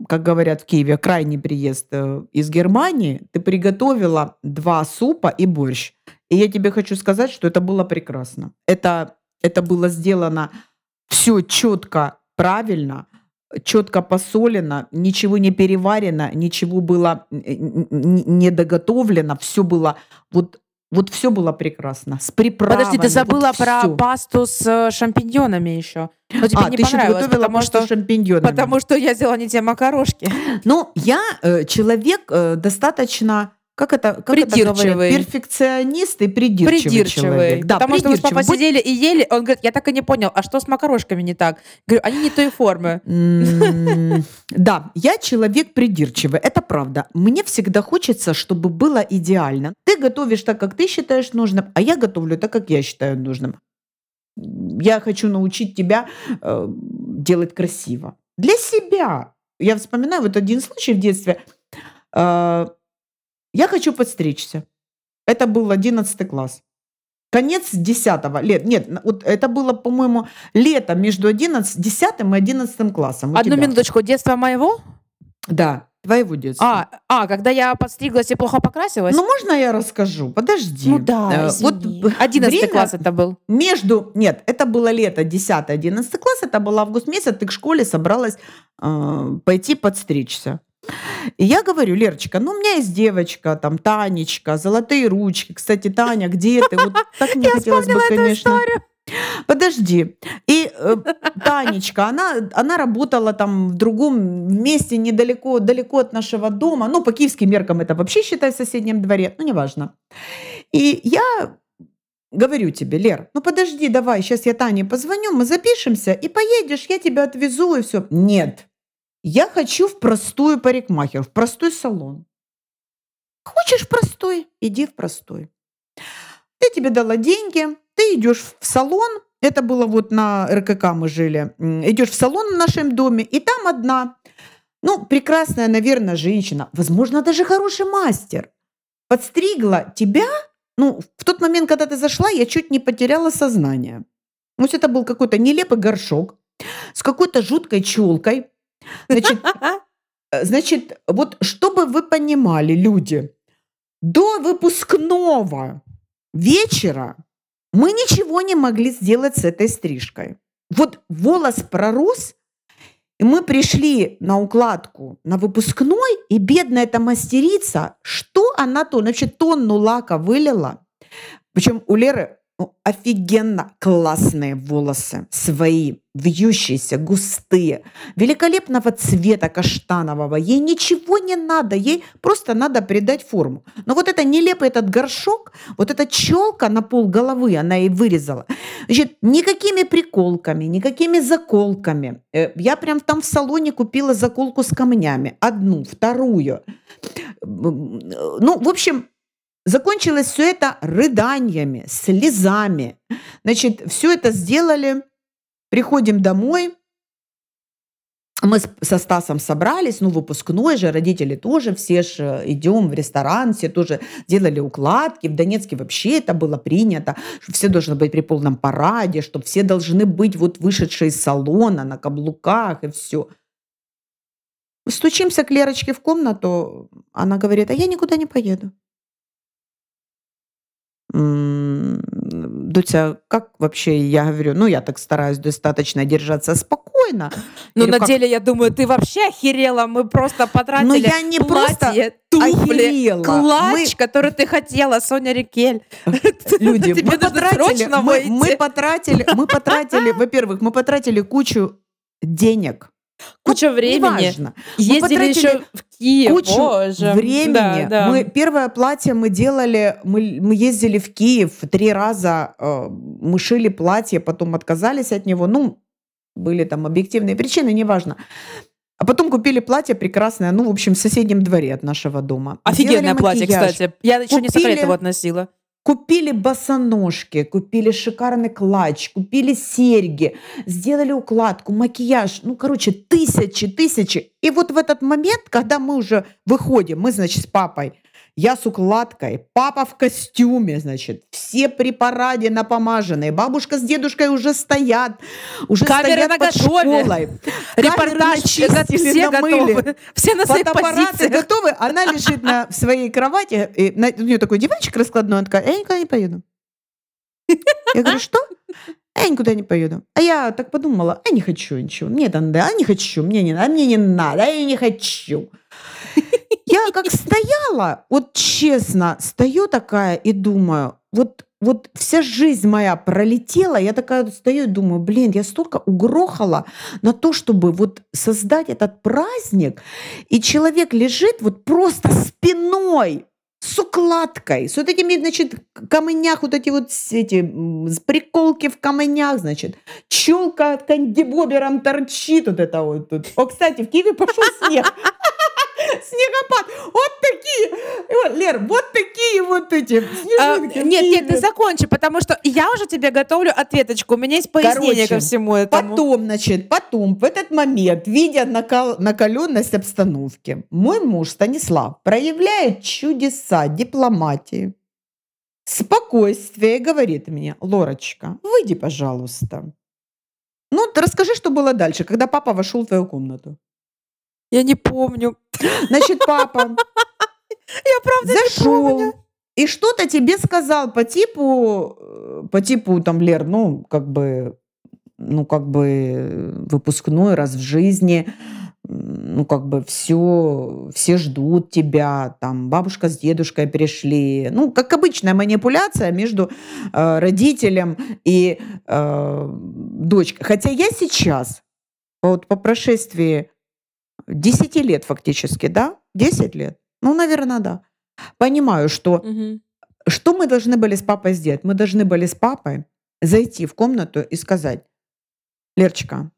как говорят в Киеве, крайний приезд э, из Германии, ты приготовила два супа и борщ. И я тебе хочу сказать, что это было прекрасно. Это, это было сделано все четко, правильно, четко посолено, ничего не переварено, ничего было не доготовлено, все было вот вот все было прекрасно. С приправами. Подожди, ты забыла вот про всё. пасту с э, шампиньонами еще. Но тебе а, не ты понравилось, потому что, с шампиньонами. потому что я сделала не те макарошки. Ну, я э, человек э, достаточно как это, как придирчивый. Это? Перфекционист и придирчивый, придирчивый. человек. Да, Потому придирчивый. что мы с папой сидели и ели, он говорит, я так и не понял, а что с макарошками не так? Говорю, они не той формы. Да, я человек придирчивый, это правда. Мне всегда хочется, чтобы было идеально. Ты готовишь так, как ты считаешь нужным, а я готовлю так, как я считаю нужным. Я хочу научить тебя э, делать красиво. Для себя. Я вспоминаю вот один случай в детстве. Э, я хочу подстричься. Это был 11 класс. Конец 10 лет. Нет, вот это было, по-моему, лето между 11, 10 и 11 классом. Одну минуточку. Детство моего? Да, твоего детства. А, а, когда я подстриглась и плохо покрасилась? Ну, можно я расскажу? Подожди. Ну да, извини. Вот 11 время класс это был. Между... Нет, это было лето 10-11 класс, это был август месяц, ты к школе собралась э, пойти подстричься. И я говорю, Лерочка, ну у меня есть девочка, там, Танечка, золотые ручки. Кстати, Таня, где ты? Вот так мне хотелось бы, конечно. Подожди. И э, Танечка, она, она работала там в другом месте, недалеко далеко от нашего дома. Ну, по киевским меркам это вообще, считай, в соседнем дворе. Ну, неважно. И я говорю тебе, Лер, ну подожди, давай, сейчас я Тане позвоню, мы запишемся, и поедешь, я тебя отвезу, и все. Нет. Я хочу в простую парикмахер, в простой салон. Хочешь простой? Иди в простой. Я тебе дала деньги, ты идешь в салон, это было вот на РКК мы жили, идешь в салон в нашем доме, и там одна, ну, прекрасная, наверное, женщина, возможно, даже хороший мастер, подстригла тебя, ну, в тот момент, когда ты зашла, я чуть не потеряла сознание. То есть это был какой-то нелепый горшок с какой-то жуткой челкой, Значит, э, значит, вот чтобы вы понимали, люди, до выпускного вечера мы ничего не могли сделать с этой стрижкой. Вот волос пророс, и мы пришли на укладку на выпускной, и бедная эта мастерица, что она то, значит, тонну лака вылила. Причем у Леры офигенно классные волосы, свои, вьющиеся, густые, великолепного цвета каштанового. Ей ничего не надо, ей просто надо придать форму. Но вот это нелепый этот горшок, вот эта челка на пол головы она и вырезала. Значит, никакими приколками, никакими заколками. Э, я прям там в салоне купила заколку с камнями. Одну, вторую. Ну, в общем, Закончилось все это рыданиями, слезами. Значит, все это сделали, приходим домой, мы со Стасом собрались, ну, выпускной же, родители тоже, все же идем в ресторан, все тоже делали укладки. В Донецке вообще это было принято, что все должны быть при полном параде, что все должны быть вот вышедшие из салона на каблуках и все. Стучимся к Лерочке в комнату, она говорит, а я никуда не поеду. Дуся, как вообще я говорю, ну я так стараюсь достаточно держаться спокойно. Ну на как... деле я думаю, ты вообще охерела, мы просто потратили Но я не платье, просто туфли, охерела. клатч, мы... который ты хотела, Соня Рикель. Люди, мы потратили, мы, мы потратили, мы потратили, во-первых, мы потратили кучу денег Куча вот, времени. Неважно. Ездили еще в Киев. Кучу Боже. времени. Да, да. Мы, первое платье мы делали, мы, мы ездили в Киев три раза, э, мы шили платье, потом отказались от него. Ну, были там объективные причины, неважно. А потом купили платье прекрасное, ну, в общем, в соседнем дворе от нашего дома. Офигенное платье, кстати. Я еще купили... не секрет его относила. Купили босоножки, купили шикарный клатч, купили серьги, сделали укладку, макияж. Ну, короче, тысячи, тысячи. И вот в этот момент, когда мы уже выходим, мы, значит, с папой я с укладкой, папа в костюме, значит, все при параде напомаженные, бабушка с дедушкой уже стоят, уже Камеры стоят на под готове. школой. Репортаж, все намыли. готовы. Все на своих позициях. готовы, она лежит на в своей кровати, и на, у нее такой диванчик раскладной, она такая, я никуда не поеду. Я говорю, что? я никуда не поеду. А я так подумала, а не хочу ничего. Мне это надо, а не хочу, мне не надо, мне не надо, а я не хочу. Я как стояла, вот честно, стою такая и думаю, вот вот вся жизнь моя пролетела, я такая стою и думаю, блин, я столько угрохала на то, чтобы вот создать этот праздник, и человек лежит вот просто спиной с укладкой, с вот этими, значит, камнях, вот эти вот эти приколки в камнях, значит, челка кандибобером торчит вот это вот. О, кстати, в Киеве пошел снег. Снегопад. Вот такие. Лер, вот такие вот эти снежинки. А, нет, нет, ты закончи, потому что я уже тебе готовлю ответочку. У меня есть пояснение Короче, ко всему этому. Потом, значит, потом, в этот момент, видя накал, накаленность обстановки, мой муж Станислав проявляет чудеса дипломатии, спокойствие и говорит мне, Лорочка, выйди, пожалуйста. Ну, расскажи, что было дальше, когда папа вошел в твою комнату. Я не помню. Значит, папа Я правда зашел не помню. и что-то тебе сказал по типу, э, по типу там, Лер, ну, как бы, ну, как бы выпускной раз в жизни, ну, как бы все, все ждут тебя, там, бабушка с дедушкой пришли. Ну, как обычная манипуляция между э, родителем и э, дочкой. Хотя я сейчас, вот по прошествии 10 лет фактически, да? 10 лет? Ну, наверное, да. Понимаю, что угу. что мы должны были с папой сделать? Мы должны были с папой зайти в комнату и сказать, Лерочка,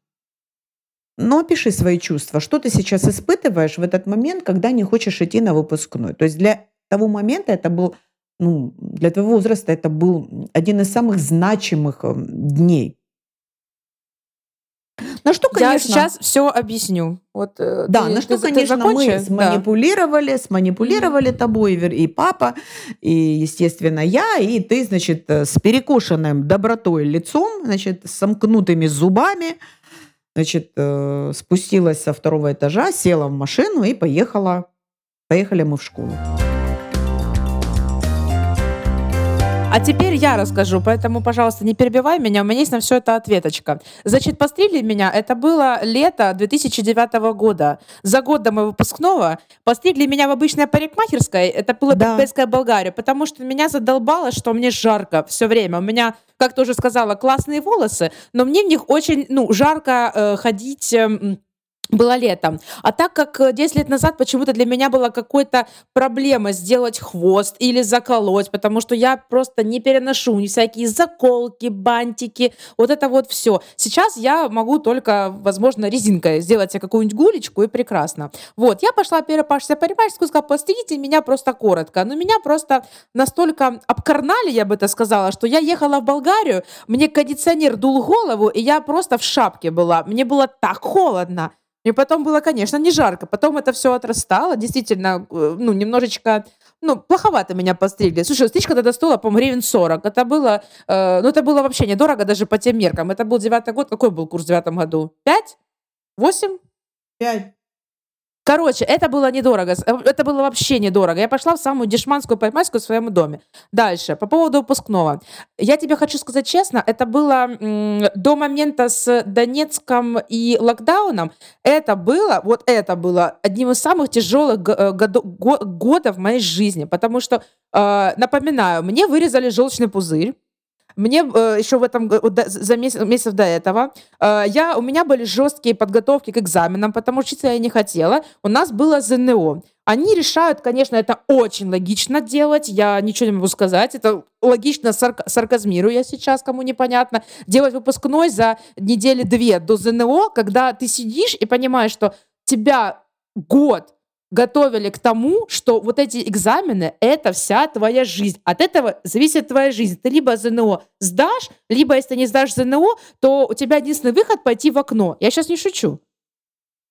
ну, опиши свои чувства. Что ты сейчас испытываешь в этот момент, когда не хочешь идти на выпускной? То есть для того момента это был, ну, для твоего возраста это был один из самых значимых эм, дней. На что, конечно... Я сейчас все объясню. Вот, э, да, ты, на что, ты, конечно, ты мы сманипулировали, да. сманипулировали тобой, и папа, и, естественно, я, и ты, значит, э, с перекошенным добротой лицом, значит, с сомкнутыми зубами, Значит, э, спустилась со второго этажа, села в машину и поехала. Поехали мы в школу. А теперь я расскажу, поэтому, пожалуйста, не перебивай меня, у меня есть на все это ответочка. Значит, постригли меня, это было лето 2009 года. За год до моего выпускного постригли меня в обычной парикмахерской, это было Да. Предпольская Болгария, потому что меня задолбало, что мне жарко все время. У меня, как ты уже сказала, классные волосы, но мне в них очень, ну, жарко э, ходить... эм, было летом. А так как э, 10 лет назад почему-то для меня была какой-то проблема сделать хвост или заколоть, потому что я просто не переношу ни всякие заколки, бантики, вот это вот все. Сейчас я могу только, возможно, резинкой сделать себе какую-нибудь гулечку и прекрасно. Вот, я пошла перепашься парикмахерскую, сказала, постригите меня просто коротко. Но меня просто настолько обкарнали, я бы это сказала, что я ехала в Болгарию, мне кондиционер дул голову, и я просто в шапке была. Мне было так холодно. И потом было, конечно, не жарко. Потом это все отрастало. Действительно, э, ну, немножечко, ну, плоховато меня постригли. Слушай, стрижка тогда стоила, по-моему, гривен 40. Это было, э, ну, это было вообще недорого даже по тем меркам. Это был девятый год. Какой был курс в девятом году? Пять? Восемь? Пять. Короче, это было недорого. Э, Это было вообще недорого. Я пошла в самую дешманскую парикмахерскую в своем доме. Дальше, по поводу выпускного. Я тебе хочу сказать честно, это было м, до момента с Донецком и локдауном. Это было, вот это было одним из самых тяжелых г- э, годо- го- годов в моей жизни. Потому что, э, напоминаю, мне вырезали желчный пузырь. Мне э, еще в этом за месяц, месяцев до этого э, я у меня были жесткие подготовки к экзаменам, потому что учиться я не хотела. У нас было ЗНО. Они решают, конечно, это очень логично делать, я ничего не могу сказать, это логично сарк- сарказмирую я сейчас, кому непонятно, делать выпускной за недели две до ЗНО, когда ты сидишь и понимаешь, что тебя год готовили к тому, что вот эти экзамены — это вся твоя жизнь. От этого зависит твоя жизнь. Ты либо ЗНО сдашь, либо если не сдашь ЗНО, то у тебя единственный выход — пойти в окно. Я сейчас не шучу.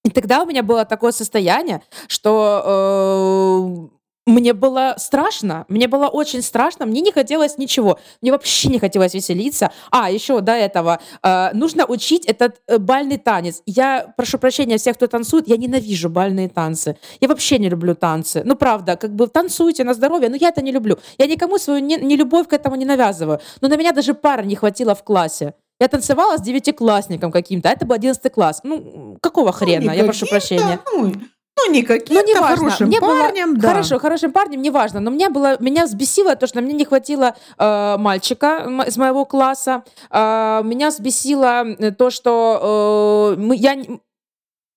И тогда у меня было такое состояние, что э, мне было страшно, мне было очень страшно, мне не хотелось ничего, мне вообще не хотелось веселиться. А, еще до этого, э, нужно учить этот э, бальный танец. Я прошу прощения всех, кто танцует, я ненавижу бальные танцы. Я вообще не люблю танцы. Ну, правда, как бы танцуйте на здоровье, но я это не люблю. Я никому свою не, не любовь к этому не навязываю. Но на меня даже пара не хватило в классе. Я танцевала с девятиклассником каким-то, а это был одиннадцатый класс. Ну, какого хрена? Я прошу прощения. Ну, ну не Ну, каким-то неважно. хорошим Мне было- парнем, да. Хорошо, хорошим парнем, неважно. Но мне было, меня взбесило то, что мне не хватило э, мальчика из моего класса. Э, меня взбесило э, то, что э, мы, я, не-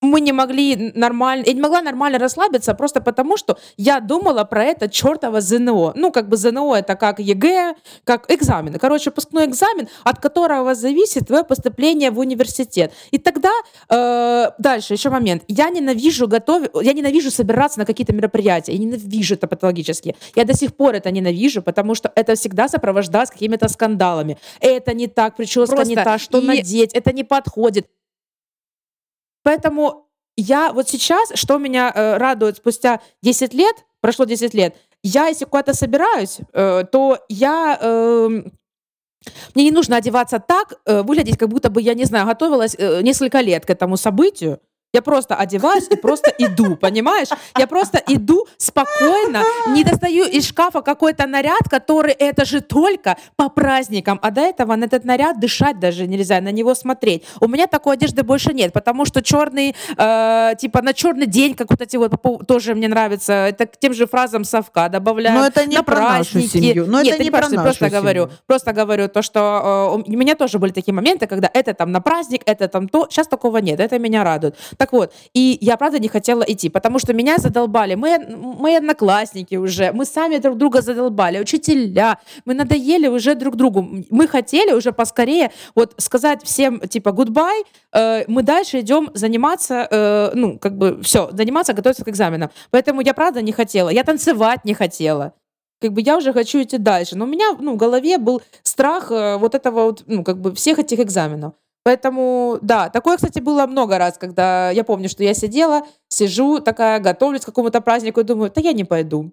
мы не могли нормально, я не могла нормально расслабиться просто потому, что я думала про это чертово ЗНО. Ну, как бы ЗНО это как ЕГЭ, как экзамены. Короче, выпускной экзамен, от которого зависит твое поступление в университет. И тогда э, дальше еще момент. Я ненавижу готовить, я ненавижу собираться на какие-то мероприятия. Я ненавижу это патологически. Я до сих пор это ненавижу, потому что это всегда сопровождается какими-то скандалами. Это не так, прическа не Просто та, что и- надеть, это не подходит. Поэтому я вот сейчас, что меня э, радует спустя 10 лет, прошло 10 лет, я если куда-то собираюсь, э, то я... эм, мне не нужно одеваться так, э, выглядеть, как будто бы я, не знаю, готовилась э, несколько лет к этому событию. Я просто одеваюсь и просто иду, понимаешь? Я просто иду спокойно, не достаю из шкафа какой-то наряд, который это же только по праздникам. А до этого на этот наряд дышать даже нельзя, на него смотреть. У меня такой одежды больше нет, потому что черный, э, типа на черный день, как вот эти вот тоже мне нравится, это к тем же фразам совка добавляю. Но это не на про нашу семью. Но Нет, это не про нашу, просто нашу говорю. семью. Просто говорю то, что э, у меня тоже были такие моменты, когда это там на праздник, это там то. Сейчас такого нет, это меня радует. Так вот, и я правда не хотела идти, потому что меня задолбали. Мы, мои одноклассники уже, мы сами друг друга задолбали, учителя, мы надоели уже друг другу. Мы хотели уже поскорее вот сказать всем типа goodbye, э, мы дальше идем заниматься, э, ну, как бы все, заниматься, готовиться к экзаменам. Поэтому я правда не хотела. Я танцевать не хотела как бы я уже хочу идти дальше. Но у меня ну, в голове был страх э, вот этого вот, ну, как бы всех этих экзаменов. Поэтому, да, такое, кстати, было много раз, когда я помню, что я сидела, сижу такая, готовлюсь к какому-то празднику и думаю, да я не пойду.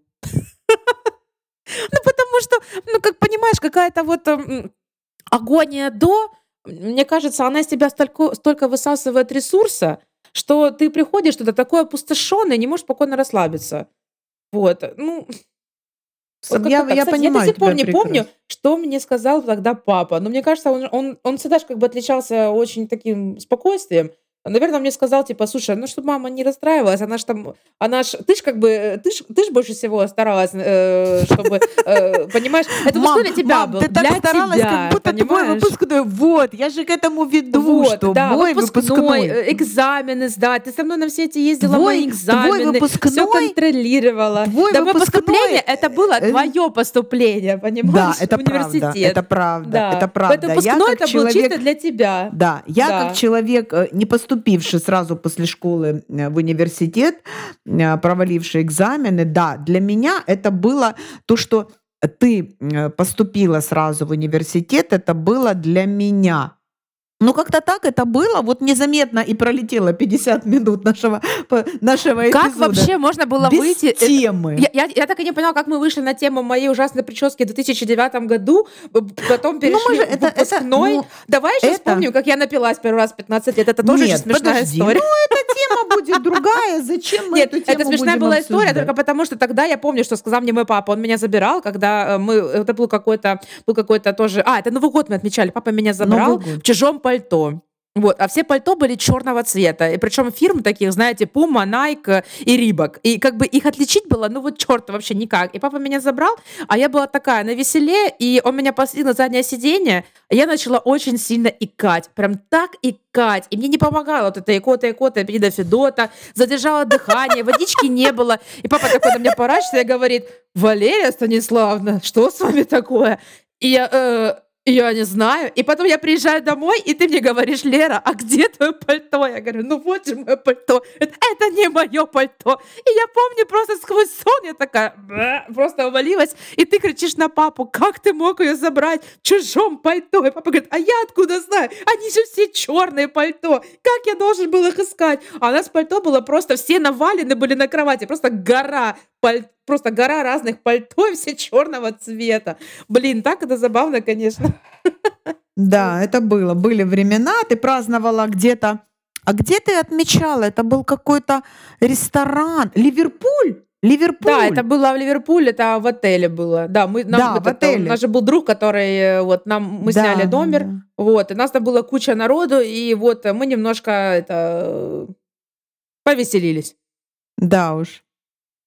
Ну, потому что, ну, как понимаешь, какая-то вот м, агония до, мне кажется, она из тебя столько, столько высасывает ресурса, что ты приходишь туда такой опустошенный, не можешь спокойно расслабиться. Вот, ну... Вот я, я Кстати, понимаю я до сих пор не помню, прекрасно. что мне сказал тогда папа. Но мне кажется, он, он, он всегда же как бы отличался очень таким спокойствием. Наверное, он мне сказал, типа, слушай, ну, чтобы мама не расстраивалась, она ж там, она ж, ты ж как бы, ты ж, ты ж больше всего старалась, э, чтобы, э, понимаешь, это Мам, для тебя мам, был, ты так для старалась, тебя, как будто твой понимаешь? выпускной. Вот, я же к этому веду, Вот, что да, мой выпускной, выпускной. э, экзамены сдать. Ты со мной на все эти ездила, Твой- твой экзамены, все выпускной- контролировала. твой да, выпускной, поступление, это было э, твое поступление, Да, понимаешь, это в правда, университет. это правда, Да. это правда. Поэтому Я выпускной как это был чисто человек, для тебя. да, я Да. как человек, э, не поступивший сразу после школы э, в университет, э, проваливший экзамены, да, для меня это было то, что ты э, поступила сразу в университет, это было для меня. Ну, как-то так это было, вот незаметно и пролетело 50 минут нашего, нашего Как эпизода. вообще можно было Без выйти? э, темы. Я, я, я так и не поняла, как мы вышли на тему моей ужасной прически в 2009 году, потом перешли Ну, мы же это- это, выпускной. ну, Давай еще это- вспомним, как я напилась первый раз в 15 лет. Это тоже Нет, смешная подожди, история. Ну, эта тема будет другая. Зачем мы Нет, эту тему это смешная была история, только потому что тогда я помню, что сказал мне мой папа, он меня забирал, когда э, мы, это был какой-то, был какой-то тоже, а, это Новый год мы отмечали, папа меня забрал в чужом пальто. Вот, а все пальто были черного цвета. И причем фирм таких, знаете, Puma, Nike и Рибок. И как бы их отличить было, ну вот черт вообще никак. И папа меня забрал, а я была такая на веселе, и он меня посадил на заднее сиденье, а я начала очень сильно икать. Прям так икать. И мне не помогало вот это икота, икота, пида Федота. Задержала дыхание, водички не было. И папа такой на меня поворачивается и говорит, Валерия Станиславовна, что с вами такое? И я, э, я не знаю. И потом я приезжаю домой, и ты мне говоришь, Лера, а где твое пальто? Я говорю, ну вот же мое пальто. Это, это не мое пальто. И я помню просто сквозь сон, я такая просто увалилась. И ты кричишь на папу, как ты мог ее забрать в чужом пальто? И папа говорит, а я откуда знаю? Они же все черные пальто. Как я должен был их искать? А у нас пальто было просто, все навалены были на кровати, просто гора пальто просто гора разных пальто, все черного цвета. Блин, так это забавно, конечно. Да, это было. Были времена, ты праздновала где-то. А где ты отмечала? Это был какой-то ресторан. Ливерпуль? Ливерпуль? Да, это было в Ливерпуле, это в отеле было. Да, мы, нам Да, вот в это- отеле. у нас же был друг, который, э, вот, нам, мы Да, сняли номер, да. вот, и нас там было куча народу, и вот мы немножко, это, повеселились. Да уж.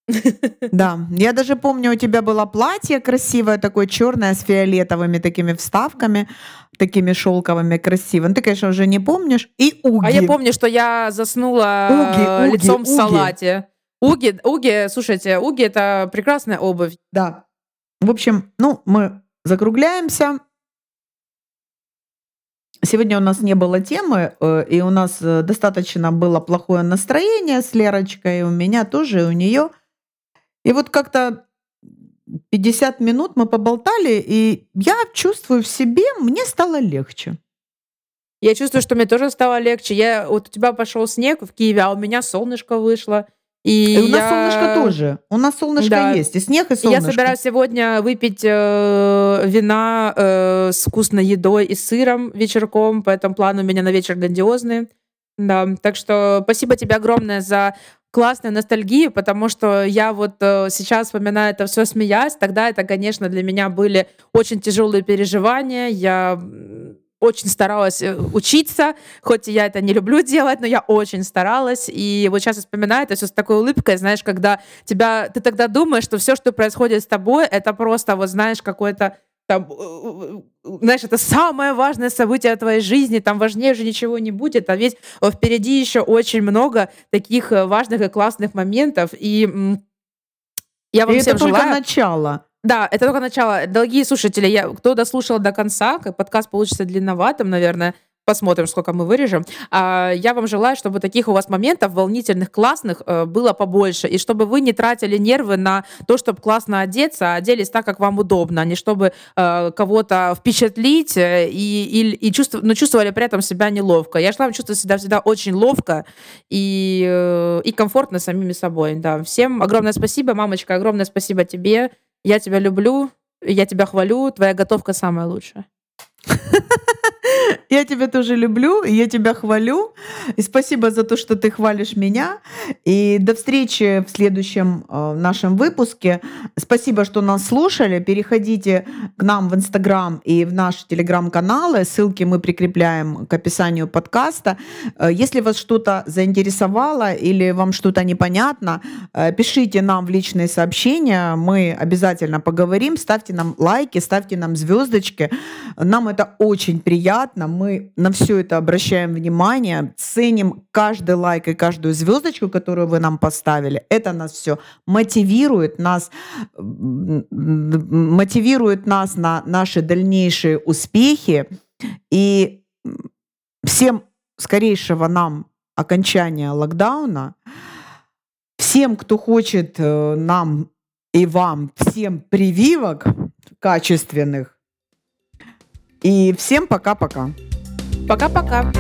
Да, я даже помню, у тебя было платье красивое, такое черное с фиолетовыми такими вставками, такими шелковыми красивыми. Ну, Ты, конечно, уже не помнишь. И уги. А я помню, что я заснула Уги, э, уги, лицом в уги. салате. Уги, уги, слушайте, уги это прекрасная обувь. Да. В общем, ну, мы закругляемся. Сегодня у нас не было темы, э, и у нас э, достаточно было плохое настроение с Лерочкой, и у меня тоже, и у нее. И вот как-то 50 минут мы поболтали, и я чувствую в себе, мне стало легче. Я чувствую, что мне тоже стало легче. Я, вот у тебя пошел снег в Киеве, а у меня солнышко вышло. И, И у нас я- солнышко тоже. У нас солнышко Да. есть, и снег, и И солнышко. Я собираюсь сегодня выпить э, вина э, с вкусной едой и сыром вечерком, поэтому планы у меня на вечер грандиозные. Да, так что спасибо тебе огромное за классную ностальгию, потому что я вот э, сейчас вспоминаю это все смеясь. Тогда это, конечно, для меня были очень тяжелые переживания. Я очень старалась э, учиться, хоть я это не люблю делать, но я очень старалась. И вот сейчас вспоминаю это все с такой улыбкой, знаешь, когда тебя, ты тогда думаешь, что все, что происходит с тобой, это просто, вот знаешь, какой-то там, э, э, знаешь, это самое важное событие твоей жизни, там важнее уже ничего не будет, а ведь э, впереди еще очень много таких э, важных и классных моментов, и я вам И всем это только желаю... начало. Да, это только начало. Дорогие слушатели, я, кто дослушал до конца, как подкаст получится длинноватым, наверное, посмотрим, сколько мы вырежем. А, я вам желаю, чтобы таких у вас моментов волнительных, классных э, было побольше, и чтобы вы не тратили нервы на то, чтобы классно одеться, а оделись так, как вам удобно, а не чтобы э, кого-то впечатлить э, и, и, и чувств- но чувствовали при этом себя неловко. Я желаю чувствовать себя всегда очень ловко и, и комфортно самими собой. Да. Всем огромное спасибо, мамочка, огромное спасибо тебе. Я тебя люблю, я тебя хвалю, твоя готовка самая лучшая. Я тебя тоже люблю, я тебя хвалю. И спасибо за то, что ты хвалишь меня. И до встречи в следующем э, нашем выпуске. Спасибо, что нас слушали. Переходите к нам в Инстаграм и в наши телеграм-каналы. Ссылки мы прикрепляем к описанию подкаста. Э, если вас что-то заинтересовало или вам что-то непонятно, э, пишите нам в личные сообщения. Мы обязательно поговорим. Ставьте нам лайки, ставьте нам звездочки. Нам это очень приятно. Мы на все это обращаем внимание, ценим каждый лайк и каждую звездочку, которую вы нам поставили. Это нас все мотивирует, нас мотивирует нас на наши дальнейшие успехи. И всем скорейшего нам окончания локдауна. Всем, кто хочет э, нам и вам, всем прививок качественных. И всем пока-пока. Пока-пока.